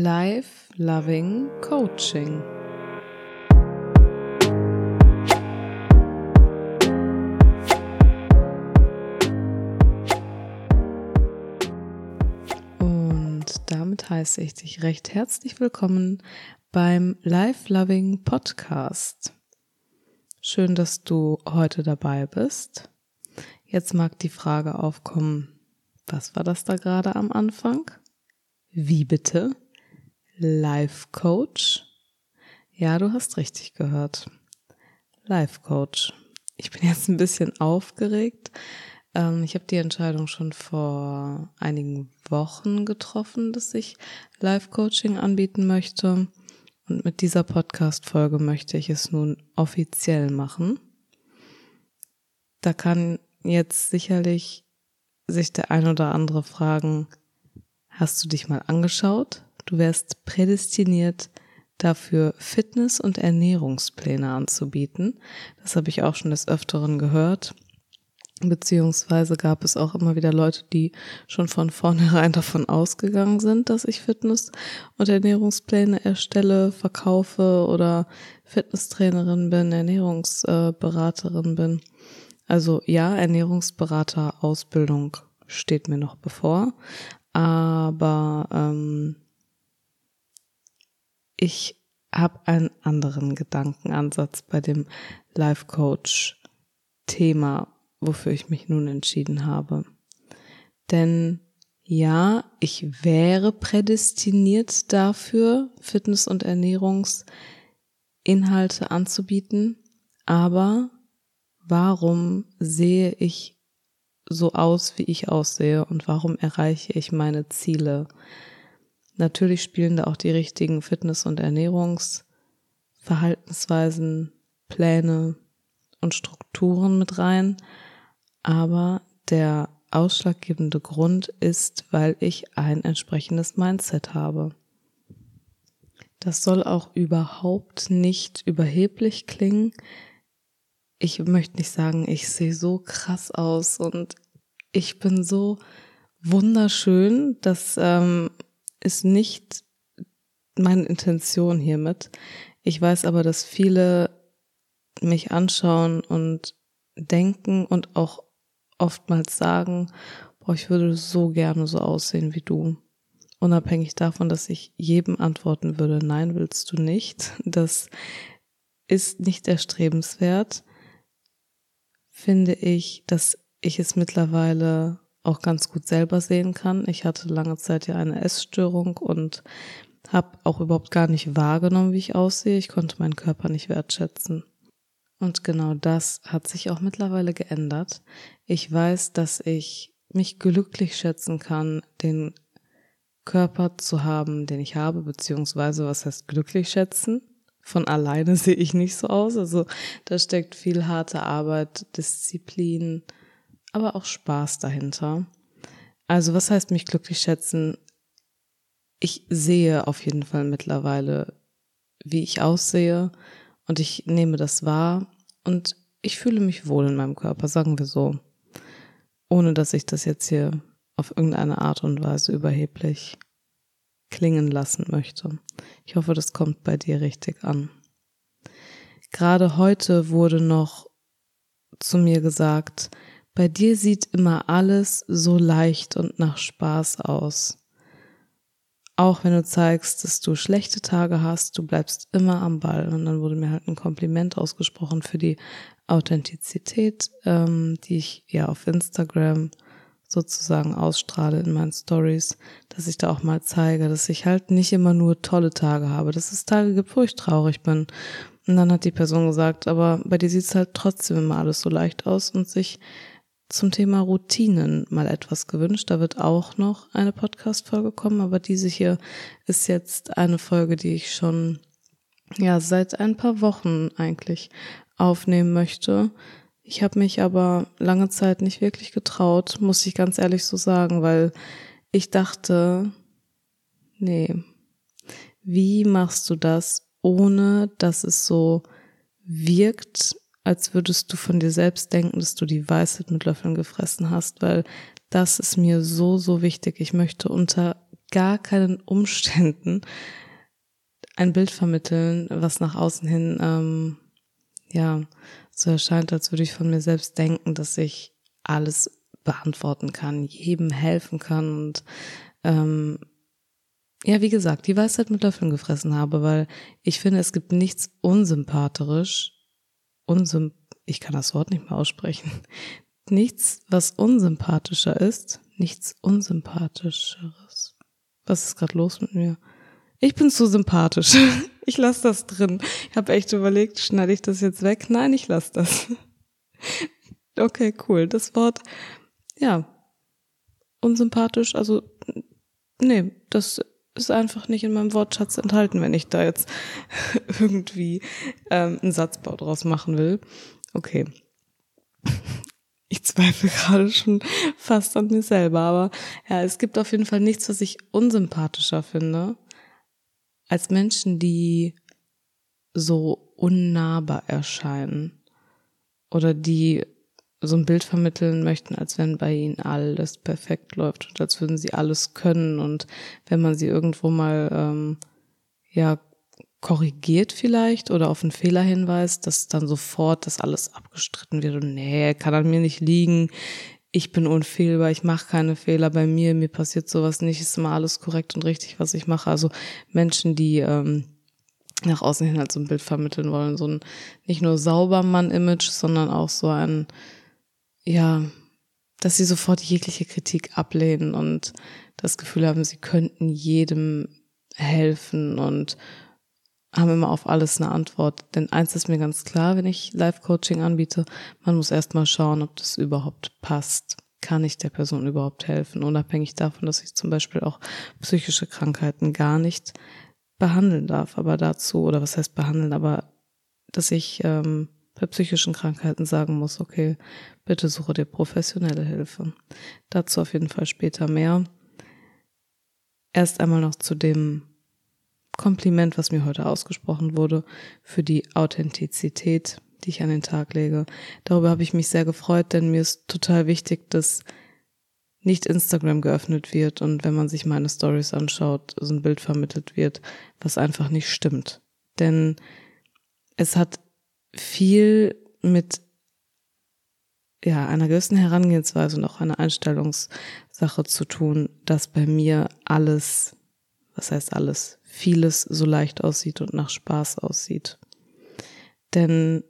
Life Loving Coaching. Und damit heiße ich dich recht herzlich willkommen beim Life Loving Podcast. Schön, dass du heute dabei bist. Jetzt mag die Frage aufkommen, was war das da gerade am Anfang? Wie bitte? Life Coach? Ja, du hast richtig gehört. Life Coach. Ich bin jetzt ein bisschen aufgeregt. Ähm, ich habe die Entscheidung schon vor einigen Wochen getroffen, dass ich Life Coaching anbieten möchte. Und mit dieser Podcast-Folge möchte ich es nun offiziell machen. Da kann jetzt sicherlich sich der ein oder andere fragen, hast du dich mal angeschaut? Du wärst prädestiniert dafür, Fitness- und Ernährungspläne anzubieten. Das habe ich auch schon des Öfteren gehört. Beziehungsweise gab es auch immer wieder Leute, die schon von vornherein davon ausgegangen sind, dass ich Fitness- und Ernährungspläne erstelle, verkaufe oder Fitnesstrainerin bin, Ernährungsberaterin bin. Also ja, Ernährungsberater Ausbildung steht mir noch bevor, aber ähm, ich habe einen anderen Gedankenansatz bei dem Life Coach Thema, wofür ich mich nun entschieden habe. Denn ja, ich wäre prädestiniert dafür, Fitness- und Ernährungsinhalte anzubieten, aber warum sehe ich so aus, wie ich aussehe und warum erreiche ich meine Ziele? Natürlich spielen da auch die richtigen Fitness- und Ernährungsverhaltensweisen, Pläne und Strukturen mit rein, aber der ausschlaggebende Grund ist, weil ich ein entsprechendes Mindset habe. Das soll auch überhaupt nicht überheblich klingen ich möchte nicht sagen, ich sehe so krass aus und ich bin so wunderschön. Das ähm, ist nicht meine Intention hiermit. Ich weiß aber, dass viele mich anschauen und denken und auch oftmals sagen, boah, ich würde so gerne so aussehen wie du. Unabhängig davon, dass ich jedem antworten würde, nein, willst du nicht. Das ist nicht erstrebenswert finde ich, dass ich es mittlerweile auch ganz gut selber sehen kann. Ich hatte lange Zeit ja eine Essstörung und habe auch überhaupt gar nicht wahrgenommen, wie ich aussehe. Ich konnte meinen Körper nicht wertschätzen. Und genau das hat sich auch mittlerweile geändert. Ich weiß, dass ich mich glücklich schätzen kann, den Körper zu haben, den ich habe, beziehungsweise was heißt glücklich schätzen? von alleine sehe ich nicht so aus. Also da steckt viel harte Arbeit, Disziplin, aber auch Spaß dahinter. Also was heißt mich glücklich schätzen? Ich sehe auf jeden Fall mittlerweile, wie ich aussehe und ich nehme das wahr und ich fühle mich wohl in meinem Körper, sagen wir so. Ohne dass ich das jetzt hier auf irgendeine Art und Weise überheblich klingen lassen möchte. Ich hoffe, das kommt bei dir richtig an. Gerade heute wurde noch zu mir gesagt, bei dir sieht immer alles so leicht und nach Spaß aus. Auch wenn du zeigst, dass du schlechte Tage hast, du bleibst immer am Ball. Und dann wurde mir halt ein Kompliment ausgesprochen für die Authentizität, ähm, die ich ja auf Instagram sozusagen ausstrahle in meinen Stories, dass ich da auch mal zeige, dass ich halt nicht immer nur tolle Tage habe, dass es Tage gibt, wo ich traurig bin. Und dann hat die Person gesagt, aber bei dir sieht es halt trotzdem immer alles so leicht aus und sich zum Thema Routinen mal etwas gewünscht. Da wird auch noch eine Podcast-Folge kommen, aber diese hier ist jetzt eine Folge, die ich schon ja seit ein paar Wochen eigentlich aufnehmen möchte, ich habe mich aber lange Zeit nicht wirklich getraut, muss ich ganz ehrlich so sagen, weil ich dachte, nee, wie machst du das, ohne dass es so wirkt, als würdest du von dir selbst denken, dass du die Weisheit mit Löffeln gefressen hast, weil das ist mir so, so wichtig. Ich möchte unter gar keinen Umständen ein Bild vermitteln, was nach außen hin, ähm, ja, so erscheint, als würde ich von mir selbst denken, dass ich alles beantworten kann, jedem helfen kann und ähm, ja, wie gesagt, die Weisheit mit Löffeln gefressen habe, weil ich finde, es gibt nichts unsympathisch, unsymp ich kann das Wort nicht mehr aussprechen, nichts, was unsympathischer ist, nichts unsympathischeres. Was ist gerade los mit mir? Ich bin zu sympathisch. Ich lasse das drin. Ich habe echt überlegt, schneide ich das jetzt weg? Nein, ich lasse das. Okay, cool. Das Wort, ja, unsympathisch, also nee, das ist einfach nicht in meinem Wortschatz enthalten, wenn ich da jetzt irgendwie ähm, einen Satzbau draus machen will. Okay. Ich zweifle gerade schon fast an mir selber, aber ja, es gibt auf jeden Fall nichts, was ich unsympathischer finde, als Menschen, die so unnahbar erscheinen oder die so ein Bild vermitteln möchten, als wenn bei ihnen alles perfekt läuft und als würden sie alles können und wenn man sie irgendwo mal ähm, ja korrigiert vielleicht oder auf einen Fehler hinweist, dass dann sofort das alles abgestritten wird und nee, kann an mir nicht liegen, ich bin unfehlbar, ich mache keine Fehler bei mir, mir passiert sowas nicht, ist immer alles korrekt und richtig, was ich mache. Also Menschen, die ähm, nach außen hin halt so ein Bild vermitteln wollen, so ein nicht nur sauber Mann-Image, sondern auch so ein ja, dass sie sofort jegliche Kritik ablehnen und das Gefühl haben, sie könnten jedem helfen und haben immer auf alles eine Antwort. Denn eins ist mir ganz klar, wenn ich Live-Coaching anbiete, man muss erstmal schauen, ob das überhaupt passt. Kann ich der Person überhaupt helfen? Unabhängig davon, dass ich zum Beispiel auch psychische Krankheiten gar nicht behandeln darf. Aber dazu, oder was heißt behandeln, aber dass ich ähm, bei psychischen Krankheiten sagen muss, okay, bitte suche dir professionelle Hilfe. Dazu auf jeden Fall später mehr. Erst einmal noch zu dem Kompliment, was mir heute ausgesprochen wurde, für die Authentizität, die ich an den Tag lege. Darüber habe ich mich sehr gefreut, denn mir ist total wichtig, dass nicht Instagram geöffnet wird und wenn man sich meine Stories anschaut, so ein Bild vermittelt wird, was einfach nicht stimmt. Denn es hat viel mit ja, einer gewissen Herangehensweise und auch einer Einstellungssache zu tun, dass bei mir alles, was heißt alles, vieles so leicht aussieht und nach Spaß aussieht. Denn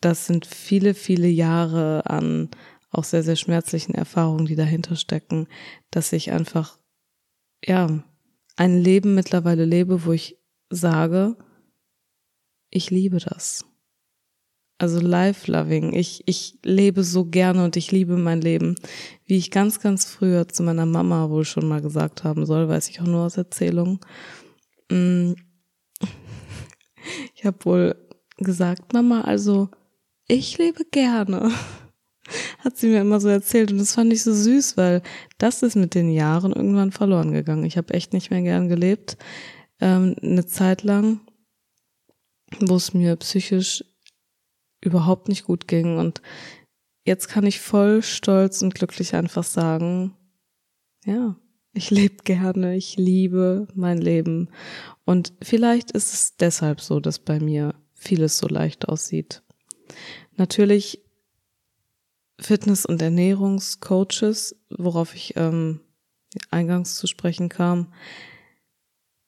das sind viele, viele Jahre an auch sehr, sehr schmerzlichen Erfahrungen, die dahinter stecken, dass ich einfach, ja, ein Leben mittlerweile lebe, wo ich sage, ich liebe das. Also Life-Loving. Ich, ich lebe so gerne und ich liebe mein Leben. Wie ich ganz, ganz früher zu meiner Mama wohl schon mal gesagt haben soll, weiß ich auch nur aus Erzählungen. Mm. Ich habe wohl gesagt, Mama, also ich lebe gerne. Hat sie mir immer so erzählt und das fand ich so süß, weil das ist mit den Jahren irgendwann verloren gegangen. Ich habe echt nicht mehr gern gelebt. Ähm, eine Zeit lang wo es mir psychisch überhaupt nicht gut ging. Und jetzt kann ich voll stolz und glücklich einfach sagen, ja, ich lebe gerne, ich liebe mein Leben. Und vielleicht ist es deshalb so, dass bei mir vieles so leicht aussieht. Natürlich Fitness- und Ernährungscoaches, worauf ich ähm, eingangs zu sprechen kam,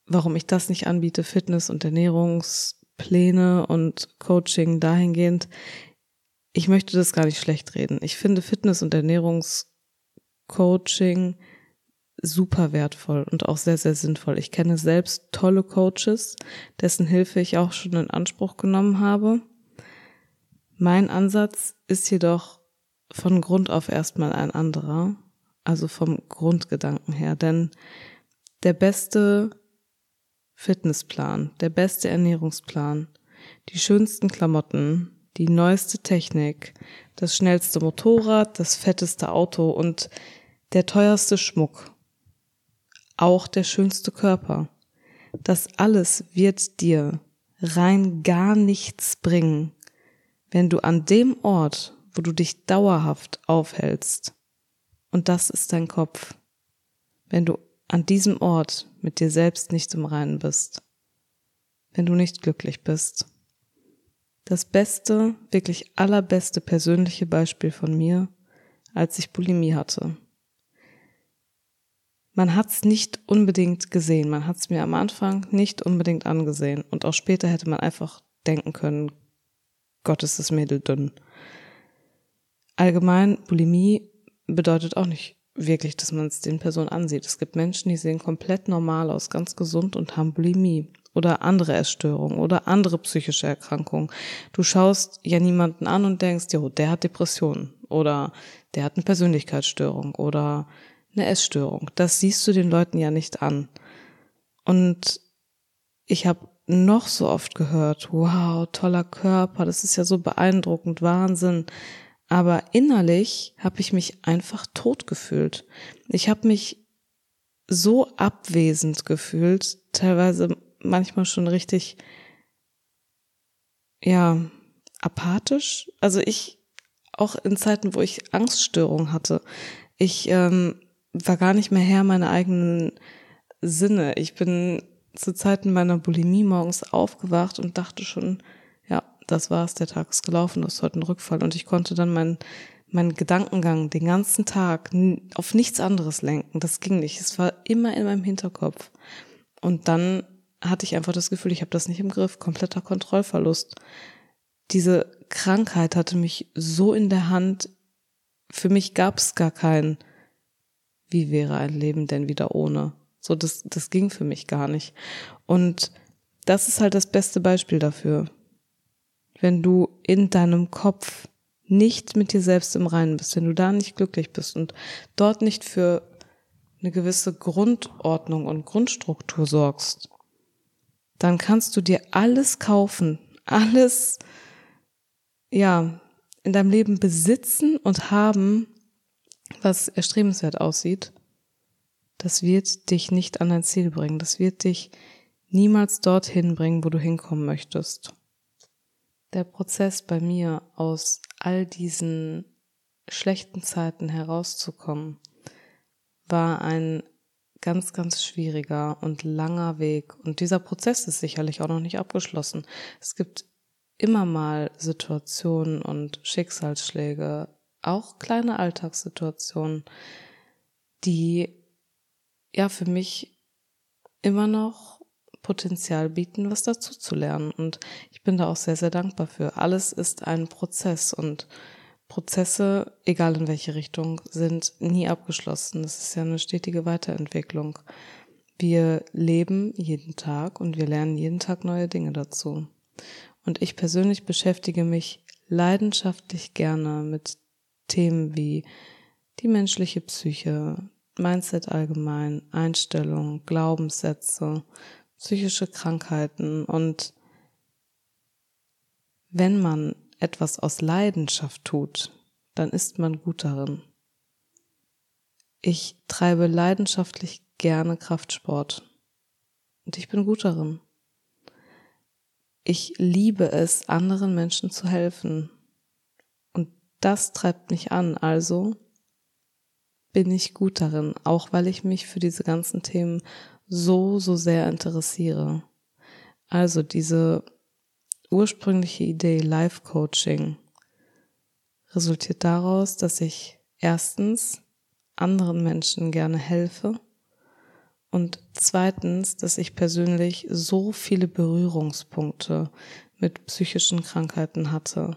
warum ich das nicht anbiete, Fitness- und Ernährungs Pläne und Coaching dahingehend. Ich möchte das gar nicht schlecht reden. Ich finde Fitness- und Ernährungscoaching super wertvoll und auch sehr, sehr sinnvoll. Ich kenne selbst tolle Coaches, dessen Hilfe ich auch schon in Anspruch genommen habe. Mein Ansatz ist jedoch von Grund auf erstmal ein anderer, also vom Grundgedanken her, denn der beste Fitnessplan, der beste Ernährungsplan, die schönsten Klamotten, die neueste Technik, das schnellste Motorrad, das fetteste Auto und der teuerste Schmuck. Auch der schönste Körper. Das alles wird dir rein gar nichts bringen, wenn du an dem Ort, wo du dich dauerhaft aufhältst, und das ist dein Kopf, wenn du an diesem Ort mit dir selbst nicht im Reinen bist, wenn du nicht glücklich bist. Das beste, wirklich allerbeste persönliche Beispiel von mir, als ich Bulimie hatte. Man hat es nicht unbedingt gesehen, man hat es mir am Anfang nicht unbedingt angesehen und auch später hätte man einfach denken können, Gott ist das Mädel dünn. Allgemein, Bulimie bedeutet auch nicht wirklich, dass man es den Personen ansieht. Es gibt Menschen, die sehen komplett normal aus, ganz gesund und haben Bulimie oder andere Essstörungen oder andere psychische Erkrankungen. Du schaust ja niemanden an und denkst, jo, der hat Depressionen oder der hat eine Persönlichkeitsstörung oder eine Essstörung. Das siehst du den Leuten ja nicht an. Und ich habe noch so oft gehört, wow, toller Körper, das ist ja so beeindruckend, Wahnsinn. Aber innerlich habe ich mich einfach tot gefühlt. Ich habe mich so abwesend gefühlt, teilweise manchmal schon richtig, ja, apathisch. Also ich, auch in Zeiten, wo ich Angststörungen hatte, ich ähm, war gar nicht mehr Herr meiner eigenen Sinne. Ich bin zu Zeiten meiner Bulimie morgens aufgewacht und dachte schon, das war's, der Tag ist gelaufen, das ist heute ein Rückfall. Und ich konnte dann meinen meinen Gedankengang den ganzen Tag auf nichts anderes lenken. Das ging nicht. Es war immer in meinem Hinterkopf. Und dann hatte ich einfach das Gefühl, ich habe das nicht im Griff. Kompletter Kontrollverlust. Diese Krankheit hatte mich so in der Hand. Für mich gab es gar kein, wie wäre ein Leben denn wieder ohne? So, das, das ging für mich gar nicht. Und das ist halt das beste Beispiel dafür. Wenn du in deinem Kopf nicht mit dir selbst im Reinen bist, wenn du da nicht glücklich bist und dort nicht für eine gewisse Grundordnung und Grundstruktur sorgst, dann kannst du dir alles kaufen, alles, ja, in deinem Leben besitzen und haben, was erstrebenswert aussieht das wird dich nicht an dein Ziel bringen. Das wird dich niemals dorthin bringen, wo du hinkommen möchtest. Der Prozess bei mir aus all diesen schlechten Zeiten herauszukommen, war ein ganz, ganz schwieriger und langer Weg. Und dieser Prozess ist sicherlich auch noch nicht abgeschlossen. Es gibt immer mal Situationen und Schicksalsschläge, auch kleine Alltagssituationen, die ja für mich immer noch Potenzial bieten, was dazu zu lernen. Und ich bin da auch sehr, sehr dankbar für. Alles ist ein Prozess und Prozesse, egal in welche Richtung, sind nie abgeschlossen. Das ist ja eine stetige Weiterentwicklung. Wir leben jeden Tag und wir lernen jeden Tag neue Dinge dazu. Und ich persönlich beschäftige mich leidenschaftlich gerne mit Themen wie die menschliche Psyche, Mindset allgemein, Einstellungen, Glaubenssätze, psychische Krankheiten und wenn man etwas aus Leidenschaft tut, dann ist man gut darin. Ich treibe leidenschaftlich gerne Kraftsport und ich bin gut darin. Ich liebe es, anderen Menschen zu helfen und das treibt mich an, also bin ich gut darin, auch weil ich mich für diese ganzen Themen so, so sehr interessiere. Also diese ursprüngliche Idee Life Coaching resultiert daraus, dass ich erstens anderen Menschen gerne helfe und zweitens, dass ich persönlich so viele Berührungspunkte mit psychischen Krankheiten hatte,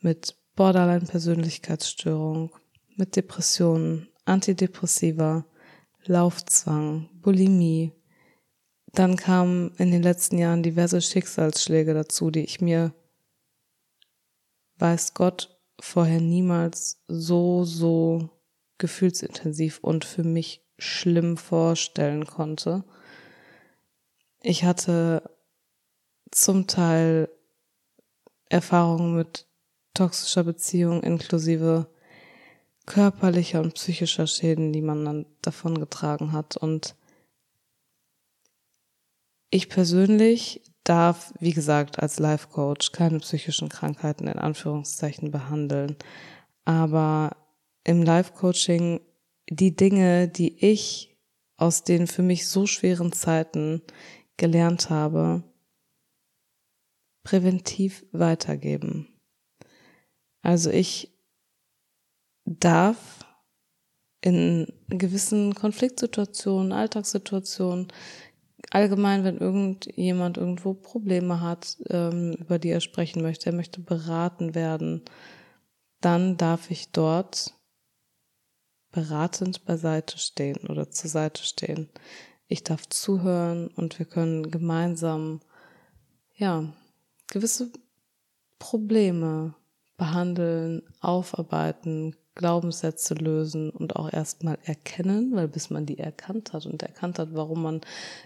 mit Borderline-Persönlichkeitsstörung, mit Depressionen, Antidepressiva, Laufzwang, Bulimie. Dann kamen in den letzten Jahren diverse Schicksalsschläge dazu, die ich mir, weiß Gott, vorher niemals so, so gefühlsintensiv und für mich schlimm vorstellen konnte. Ich hatte zum Teil Erfahrungen mit toxischer Beziehung inklusive körperlicher und psychischer Schäden, die man dann davon getragen hat. Und ich persönlich darf, wie gesagt, als Life Coach keine psychischen Krankheiten in Anführungszeichen behandeln. Aber im Life Coaching die Dinge, die ich aus den für mich so schweren Zeiten gelernt habe, präventiv weitergeben. Also ich darf in gewissen Konfliktsituationen, Alltagssituationen, allgemein, wenn irgendjemand irgendwo Probleme hat, ähm, über die er sprechen möchte, er möchte beraten werden, dann darf ich dort beratend beiseite stehen oder zur Seite stehen. Ich darf zuhören und wir können gemeinsam, ja, gewisse Probleme behandeln, aufarbeiten, Glaubenssätze lösen und auch erstmal erkennen, weil bis man die erkannt hat und erkannt hat, warum man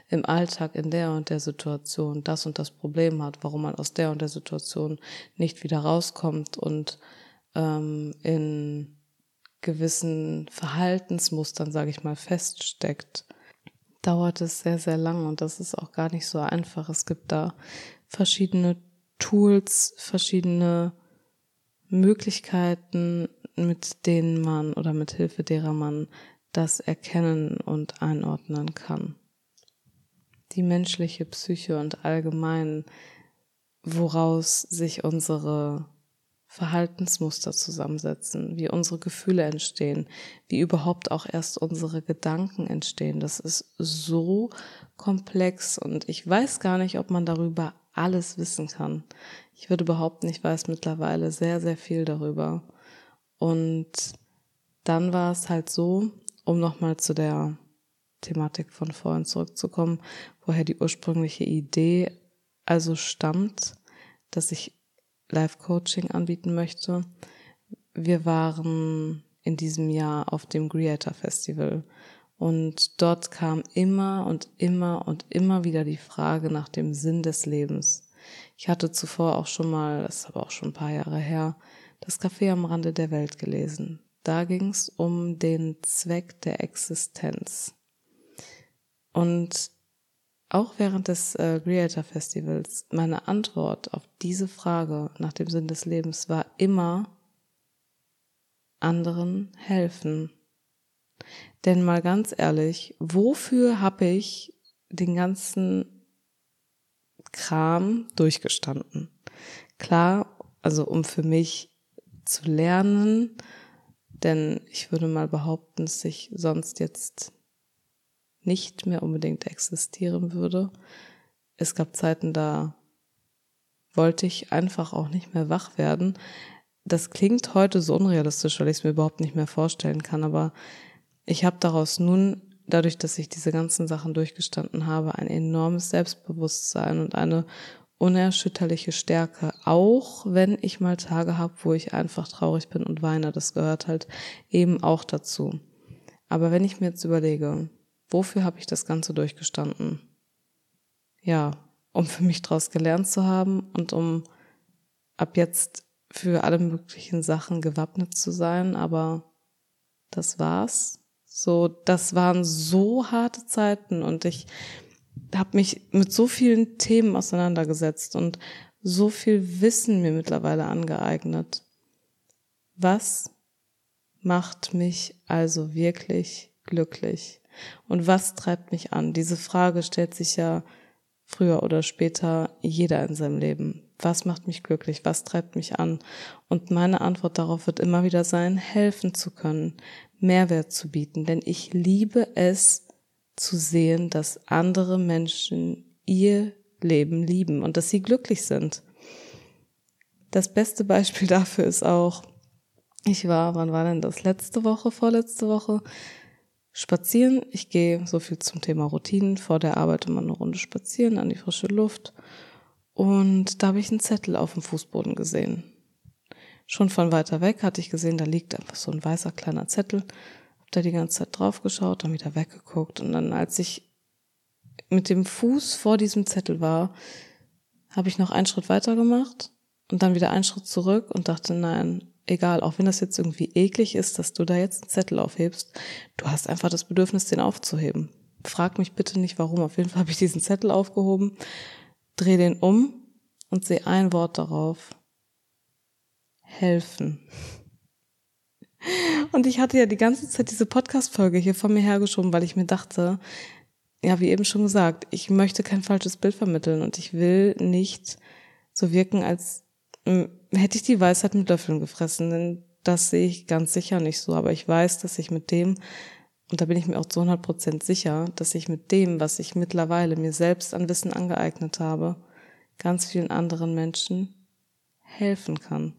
im Alltag in der und der Situation das und das Problem hat, warum man aus der und der Situation nicht wieder rauskommt und ähm, in gewissen Verhaltensmustern, sage ich mal, feststeckt, dauert es sehr, sehr lang und das ist auch gar nicht so einfach. Es gibt da verschiedene Tools, verschiedene Möglichkeiten, mit denen man oder mit Hilfe derer man das erkennen und einordnen kann. Die menschliche Psyche und allgemein, woraus sich unsere Verhaltensmuster zusammensetzen, wie unsere Gefühle entstehen, wie überhaupt auch erst unsere Gedanken entstehen. Das ist so komplex und ich weiß gar nicht, ob man darüber alles wissen kann. Ich würde behaupten, ich weiß mittlerweile sehr, sehr viel darüber. Und dann war es halt so, um nochmal zu der Thematik von vorhin zurückzukommen, woher die ursprüngliche Idee also stammt, dass ich Live-Coaching anbieten möchte. Wir waren in diesem Jahr auf dem Creator Festival und dort kam immer und immer und immer wieder die Frage nach dem Sinn des Lebens. Ich hatte zuvor auch schon mal, das ist aber auch schon ein paar Jahre her, das Café am Rande der Welt gelesen. Da ging es um den Zweck der Existenz. Und auch während des äh, Creator Festivals, meine Antwort auf diese Frage nach dem Sinn des Lebens war immer anderen helfen. Denn mal ganz ehrlich, wofür habe ich den ganzen Kram durchgestanden? Klar, also um für mich zu lernen, denn ich würde mal behaupten, dass ich sonst jetzt nicht mehr unbedingt existieren würde. Es gab Zeiten, da wollte ich einfach auch nicht mehr wach werden. Das klingt heute so unrealistisch, weil ich es mir überhaupt nicht mehr vorstellen kann, aber ich habe daraus nun, dadurch, dass ich diese ganzen Sachen durchgestanden habe, ein enormes Selbstbewusstsein und eine unerschütterliche Stärke, auch wenn ich mal Tage habe, wo ich einfach traurig bin und weine, das gehört halt eben auch dazu. Aber wenn ich mir jetzt überlege, wofür habe ich das Ganze durchgestanden? Ja, um für mich daraus gelernt zu haben und um ab jetzt für alle möglichen Sachen gewappnet zu sein, aber das war's. So, das waren so harte Zeiten und ich habe mich mit so vielen Themen auseinandergesetzt und so viel Wissen mir mittlerweile angeeignet. Was macht mich also wirklich glücklich? Und was treibt mich an? Diese Frage stellt sich ja früher oder später jeder in seinem Leben. Was macht mich glücklich? Was treibt mich an? Und meine Antwort darauf wird immer wieder sein, helfen zu können, Mehrwert zu bieten. Denn ich liebe es zu sehen, dass andere Menschen ihr Leben lieben und dass sie glücklich sind. Das beste Beispiel dafür ist auch, ich war, wann war denn das? Letzte Woche, vorletzte Woche, spazieren. Ich gehe so viel zum Thema Routinen, vor der Arbeit immer eine Runde spazieren an die frische Luft. Und da habe ich einen Zettel auf dem Fußboden gesehen. Schon von weiter weg hatte ich gesehen, da liegt einfach so ein weißer kleiner Zettel. Da die ganze Zeit drauf geschaut, dann wieder weggeguckt. Und dann, als ich mit dem Fuß vor diesem Zettel war, habe ich noch einen Schritt weiter gemacht und dann wieder einen Schritt zurück und dachte, nein, egal, auch wenn das jetzt irgendwie eklig ist, dass du da jetzt einen Zettel aufhebst, du hast einfach das Bedürfnis, den aufzuheben. Frag mich bitte nicht warum. Auf jeden Fall habe ich diesen Zettel aufgehoben, dreh den um und sehe ein Wort darauf. Helfen. Und ich hatte ja die ganze Zeit diese Podcast-Folge hier von mir hergeschoben, weil ich mir dachte, ja, wie eben schon gesagt, ich möchte kein falsches Bild vermitteln und ich will nicht so wirken, als hm, hätte ich die Weisheit mit Löffeln gefressen, denn das sehe ich ganz sicher nicht so. Aber ich weiß, dass ich mit dem, und da bin ich mir auch zu 100 Prozent sicher, dass ich mit dem, was ich mittlerweile mir selbst an Wissen angeeignet habe, ganz vielen anderen Menschen helfen kann.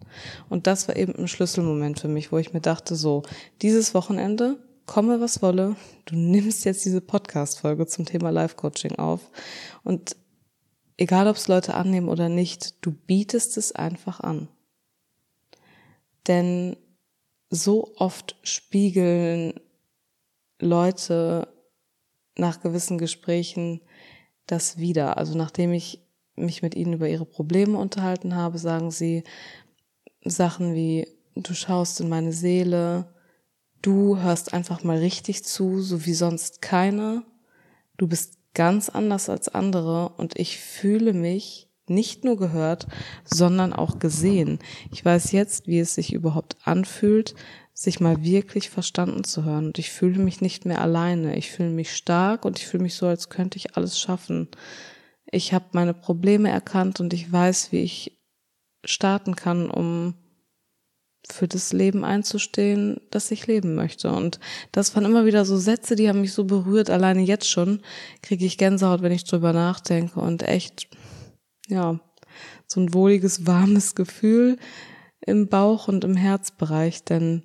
Und das war eben ein Schlüsselmoment für mich, wo ich mir dachte, so, dieses Wochenende, komme was wolle, du nimmst jetzt diese Podcast-Folge zum Thema Life-Coaching auf und egal ob es Leute annehmen oder nicht, du bietest es einfach an. Denn so oft spiegeln Leute nach gewissen Gesprächen das wieder. Also nachdem ich mich mit ihnen über ihre Probleme unterhalten habe, sagen sie Sachen wie, du schaust in meine Seele, du hörst einfach mal richtig zu, so wie sonst keiner, du bist ganz anders als andere und ich fühle mich nicht nur gehört, sondern auch gesehen. Ich weiß jetzt, wie es sich überhaupt anfühlt, sich mal wirklich verstanden zu hören. Und ich fühle mich nicht mehr alleine. Ich fühle mich stark und ich fühle mich so, als könnte ich alles schaffen. Ich habe meine Probleme erkannt und ich weiß, wie ich starten kann, um für das Leben einzustehen, das ich leben möchte. Und das waren immer wieder so Sätze, die haben mich so berührt. Alleine jetzt schon kriege ich Gänsehaut, wenn ich drüber nachdenke und echt, ja, so ein wohliges, warmes Gefühl im Bauch und im Herzbereich, denn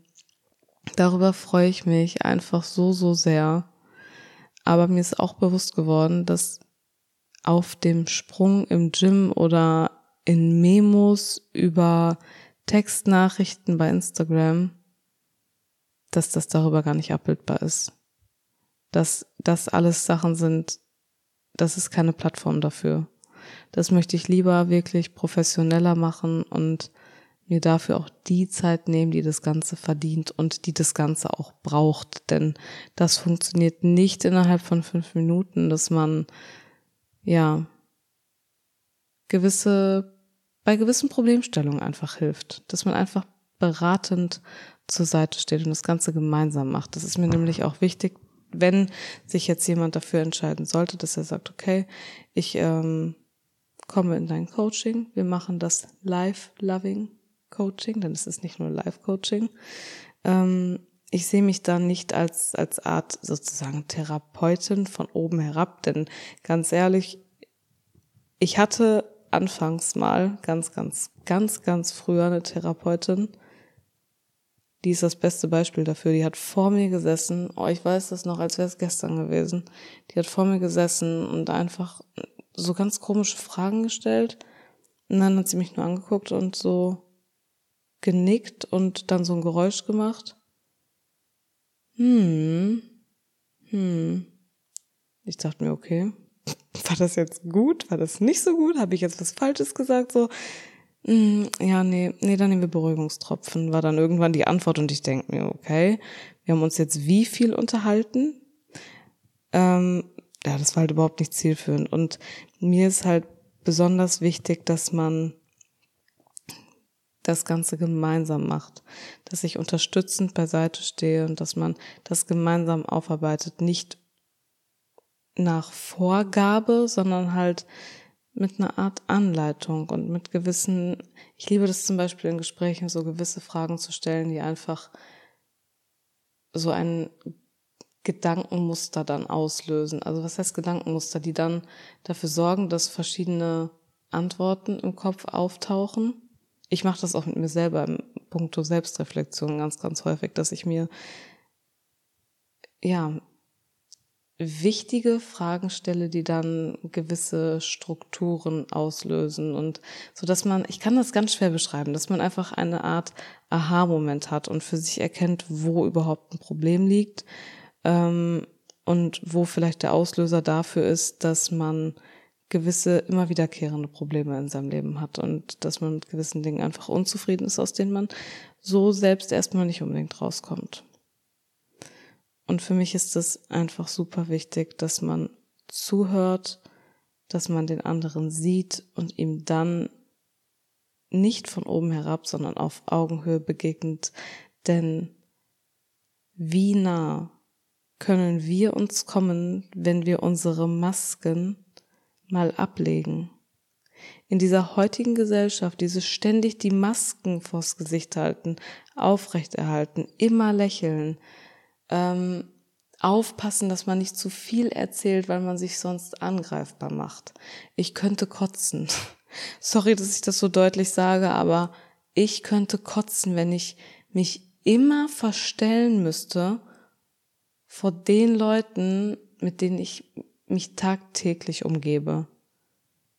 darüber freue ich mich einfach so, so sehr. Aber mir ist auch bewusst geworden, dass auf dem Sprung im Gym oder in Memos über Textnachrichten bei Instagram, dass das darüber gar nicht abbildbar ist. Dass das alles Sachen sind, das ist keine Plattform dafür. Das möchte ich lieber wirklich professioneller machen und mir dafür auch die Zeit nehmen, die das Ganze verdient und die das Ganze auch braucht. Denn das funktioniert nicht innerhalb von fünf Minuten, dass man ja, gewisse, bei gewissen Problemstellungen einfach hilft, dass man einfach beratend zur Seite steht und das Ganze gemeinsam macht. Das ist mir nämlich auch wichtig, wenn sich jetzt jemand dafür entscheiden sollte, dass er sagt, okay, ich ähm, komme in dein Coaching, wir machen das Life-Loving Coaching, denn es ist nicht nur Life-Coaching. Ähm, ich sehe mich da nicht als, als Art sozusagen Therapeutin von oben herab, denn ganz ehrlich, ich hatte anfangs mal ganz, ganz, ganz, ganz früher eine Therapeutin, die ist das beste Beispiel dafür. Die hat vor mir gesessen, oh, ich weiß das noch, als wäre es gestern gewesen. Die hat vor mir gesessen und einfach so ganz komische Fragen gestellt. Und dann hat sie mich nur angeguckt und so genickt und dann so ein Geräusch gemacht. Hm. Hm. Ich dachte mir, okay, war das jetzt gut? War das nicht so gut? Habe ich jetzt was Falsches gesagt? So, hm, ja, nee, nee, dann nehmen wir Beruhigungstropfen. War dann irgendwann die Antwort und ich denke mir, okay, wir haben uns jetzt wie viel unterhalten? Ähm, ja, das war halt überhaupt nicht zielführend. Und mir ist halt besonders wichtig, dass man das Ganze gemeinsam macht, dass ich unterstützend beiseite stehe und dass man das gemeinsam aufarbeitet, nicht nach Vorgabe, sondern halt mit einer Art Anleitung und mit gewissen, ich liebe das zum Beispiel in Gesprächen, so gewisse Fragen zu stellen, die einfach so ein Gedankenmuster dann auslösen. Also was heißt Gedankenmuster, die dann dafür sorgen, dass verschiedene Antworten im Kopf auftauchen ich mache das auch mit mir selber im Punkto Selbstreflexion ganz, ganz häufig, dass ich mir ja wichtige Fragen stelle, die dann gewisse Strukturen auslösen. Und so dass man, ich kann das ganz schwer beschreiben, dass man einfach eine Art Aha-Moment hat und für sich erkennt, wo überhaupt ein Problem liegt ähm, und wo vielleicht der Auslöser dafür ist, dass man gewisse immer wiederkehrende Probleme in seinem Leben hat und dass man mit gewissen Dingen einfach unzufrieden ist, aus denen man so selbst erstmal nicht unbedingt rauskommt. Und für mich ist es einfach super wichtig, dass man zuhört, dass man den anderen sieht und ihm dann nicht von oben herab, sondern auf Augenhöhe begegnet, denn wie nah können wir uns kommen, wenn wir unsere Masken mal ablegen. In dieser heutigen Gesellschaft, diese ständig die Masken vors Gesicht halten, aufrechterhalten, immer lächeln, ähm, aufpassen, dass man nicht zu viel erzählt, weil man sich sonst angreifbar macht. Ich könnte kotzen. Sorry, dass ich das so deutlich sage, aber ich könnte kotzen, wenn ich mich immer verstellen müsste vor den Leuten, mit denen ich mich tagtäglich umgebe.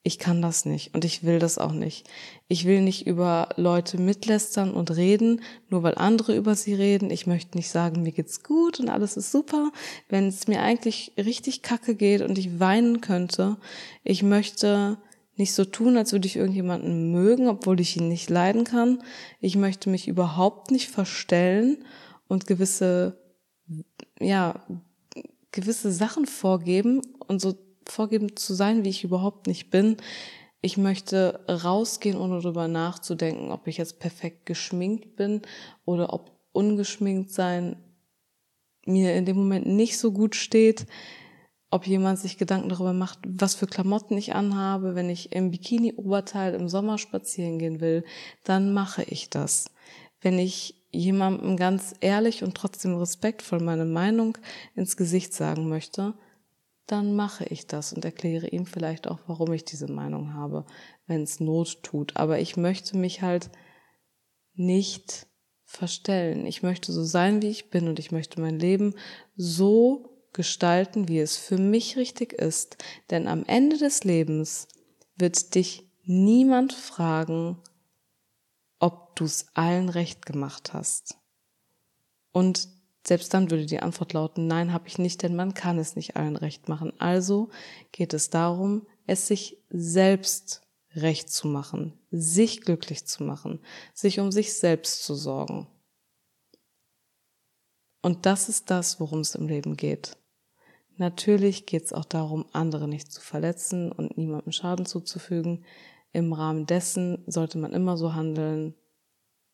Ich kann das nicht und ich will das auch nicht. Ich will nicht über Leute mitlästern und reden, nur weil andere über sie reden. Ich möchte nicht sagen, mir geht's gut und alles ist super, wenn es mir eigentlich richtig kacke geht und ich weinen könnte. Ich möchte nicht so tun, als würde ich irgendjemanden mögen, obwohl ich ihn nicht leiden kann. Ich möchte mich überhaupt nicht verstellen und gewisse, ja, gewisse Sachen vorgeben und so vorgeben zu sein, wie ich überhaupt nicht bin. Ich möchte rausgehen, ohne darüber nachzudenken, ob ich jetzt perfekt geschminkt bin oder ob ungeschminkt sein mir in dem Moment nicht so gut steht ob jemand sich Gedanken darüber macht, was für Klamotten ich anhabe. Wenn ich im Bikini-Oberteil im Sommer spazieren gehen will, dann mache ich das. Wenn ich jemandem ganz ehrlich und trotzdem respektvoll meine Meinung ins Gesicht sagen möchte, dann mache ich das und erkläre ihm vielleicht auch, warum ich diese Meinung habe, wenn es Not tut. Aber ich möchte mich halt nicht verstellen. Ich möchte so sein, wie ich bin und ich möchte mein Leben so gestalten, wie es für mich richtig ist. Denn am Ende des Lebens wird dich niemand fragen, ob du es allen recht gemacht hast. Und selbst dann würde die Antwort lauten, nein, habe ich nicht, denn man kann es nicht allen recht machen. Also geht es darum, es sich selbst recht zu machen, sich glücklich zu machen, sich um sich selbst zu sorgen. Und das ist das, worum es im Leben geht. Natürlich geht es auch darum, andere nicht zu verletzen und niemandem Schaden zuzufügen. Im Rahmen dessen sollte man immer so handeln,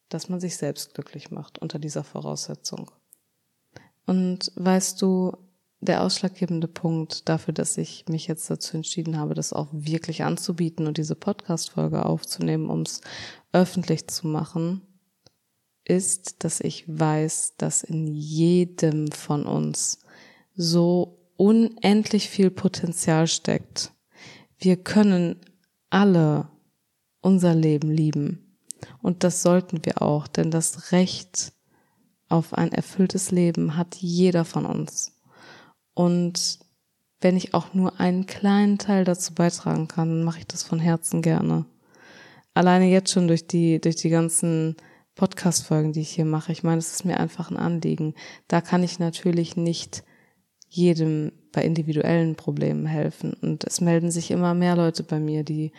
dass man sich selbst glücklich macht unter dieser Voraussetzung. Und weißt du, der ausschlaggebende Punkt dafür, dass ich mich jetzt dazu entschieden habe, das auch wirklich anzubieten und diese Podcast-Folge aufzunehmen, um es öffentlich zu machen, ist, dass ich weiß, dass in jedem von uns so unendlich viel Potenzial steckt. Wir können alle unser Leben lieben. Und das sollten wir auch, denn das Recht auf ein erfülltes Leben hat jeder von uns. Und wenn ich auch nur einen kleinen Teil dazu beitragen kann, dann mache ich das von Herzen gerne. Alleine jetzt schon durch die, durch die ganzen Podcast-Folgen, die ich hier mache. Ich meine, es ist mir einfach ein Anliegen. Da kann ich natürlich nicht jedem bei individuellen Problemen helfen. Und es melden sich immer mehr Leute bei mir, die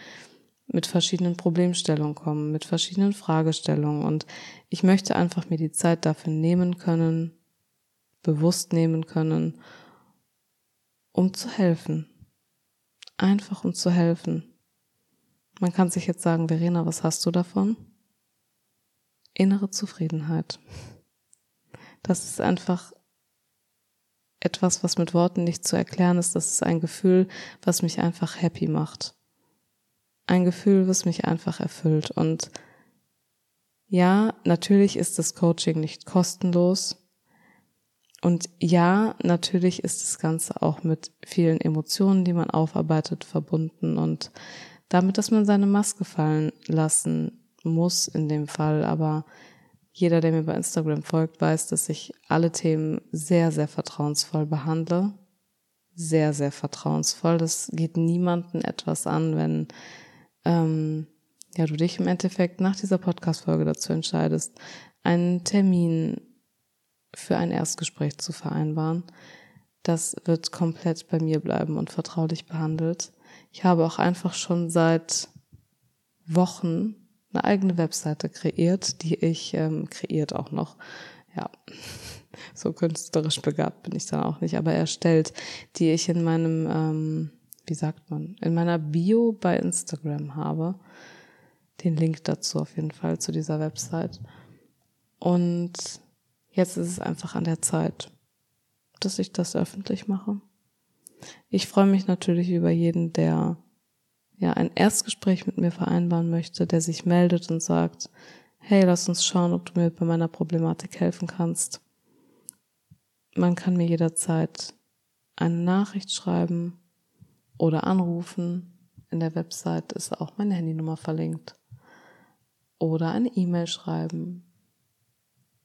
mit verschiedenen Problemstellungen kommen, mit verschiedenen Fragestellungen. Und ich möchte einfach mir die Zeit dafür nehmen können, bewusst nehmen können, um zu helfen. Einfach um zu helfen. Man kann sich jetzt sagen, Verena, was hast du davon? Innere Zufriedenheit. Das ist einfach etwas, was mit Worten nicht zu erklären ist. Das ist ein Gefühl, was mich einfach happy macht. Ein Gefühl, was mich einfach erfüllt. Und ja, natürlich ist das Coaching nicht kostenlos. Und ja, natürlich ist das Ganze auch mit vielen Emotionen, die man aufarbeitet, verbunden und damit, dass man seine Maske fallen lassen muss in dem Fall. Aber jeder, der mir bei Instagram folgt, weiß, dass ich alle Themen sehr, sehr vertrauensvoll behandle. Sehr, sehr vertrauensvoll. Das geht niemanden etwas an, wenn ähm, ja, du dich im Endeffekt nach dieser Podcast-Folge dazu entscheidest, einen Termin für ein Erstgespräch zu vereinbaren. Das wird komplett bei mir bleiben und vertraulich behandelt. Ich habe auch einfach schon seit Wochen eine eigene Webseite kreiert, die ich ähm, kreiert auch noch. Ja, so künstlerisch begabt bin ich dann auch nicht, aber erstellt, die ich in meinem, ähm, wie sagt man, in meiner Bio bei Instagram habe. Den Link dazu auf jeden Fall zu dieser Website. Und jetzt ist es einfach an der Zeit, dass ich das öffentlich mache. Ich freue mich natürlich über jeden, der ja ein Erstgespräch mit mir vereinbaren möchte, der sich meldet und sagt, hey, lass uns schauen, ob du mir bei meiner Problematik helfen kannst. Man kann mir jederzeit eine Nachricht schreiben oder anrufen. In der Website ist auch meine Handynummer verlinkt. Oder eine E-Mail schreiben.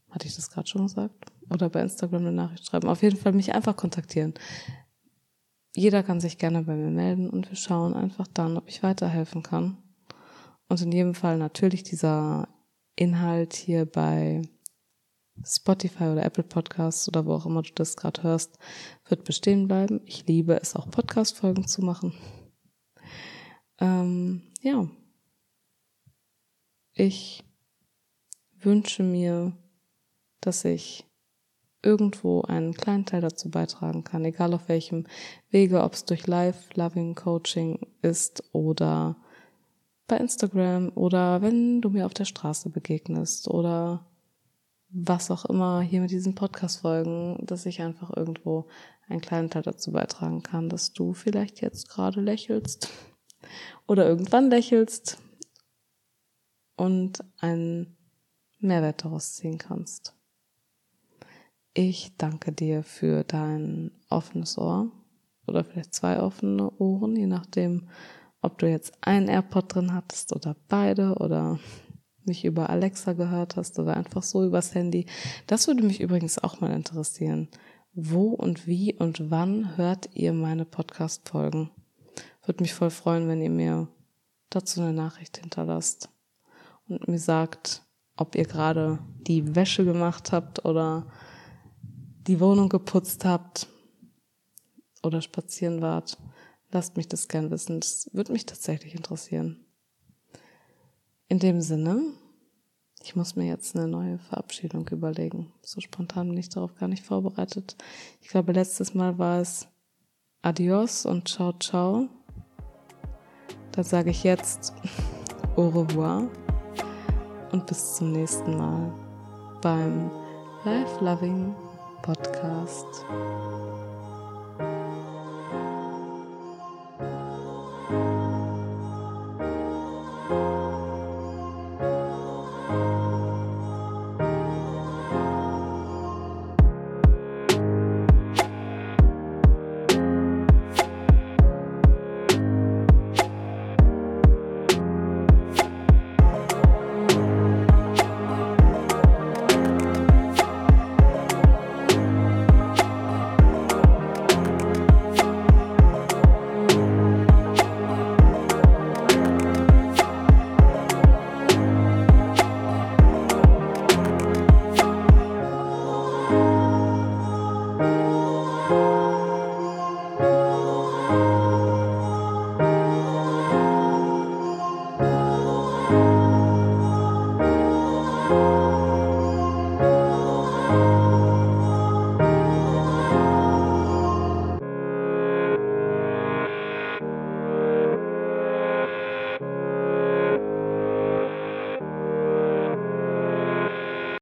Hatte ich das gerade schon gesagt? Oder bei Instagram eine Nachricht schreiben. Auf jeden Fall mich einfach kontaktieren. Jeder kann sich gerne bei mir melden und wir schauen einfach dann, ob ich weiterhelfen kann. Und in jedem Fall natürlich dieser Inhalt hier bei Spotify oder Apple Podcasts oder wo auch immer du das gerade hörst, wird bestehen bleiben. Ich liebe es auch Podcast-Folgen zu machen. Ähm, ja. Ich wünsche mir, dass ich irgendwo einen kleinen Teil dazu beitragen kann, egal auf welchem Wege, ob es durch Live-Loving-Coaching ist oder bei Instagram oder wenn du mir auf der Straße begegnest oder was auch immer hier mit diesen Podcast-Folgen, dass ich einfach irgendwo einen kleinen Teil dazu beitragen kann, dass du vielleicht jetzt gerade lächelst oder irgendwann lächelst und einen Mehrwert daraus ziehen kannst. Ich danke dir für dein offenes Ohr oder vielleicht zwei offene Ohren, je nachdem, ob du jetzt einen AirPod drin hattest oder beide oder mich über Alexa gehört hast oder einfach so übers Handy. Das würde mich übrigens auch mal interessieren. Wo und wie und wann hört ihr meine Podcast-Folgen? Würde mich voll freuen, wenn ihr mir dazu eine Nachricht hinterlasst und mir sagt, ob ihr gerade die Wäsche gemacht habt oder die Wohnung geputzt habt oder spazieren wart. Lasst mich das gern wissen. Das würde mich tatsächlich interessieren. In dem Sinne, ich muss mir jetzt eine neue Verabschiedung überlegen. So spontan bin ich darauf gar nicht vorbereitet. Ich glaube, letztes Mal war es Adios und Ciao, ciao. Da sage ich jetzt Au revoir und bis zum nächsten Mal beim Life Loving Podcast.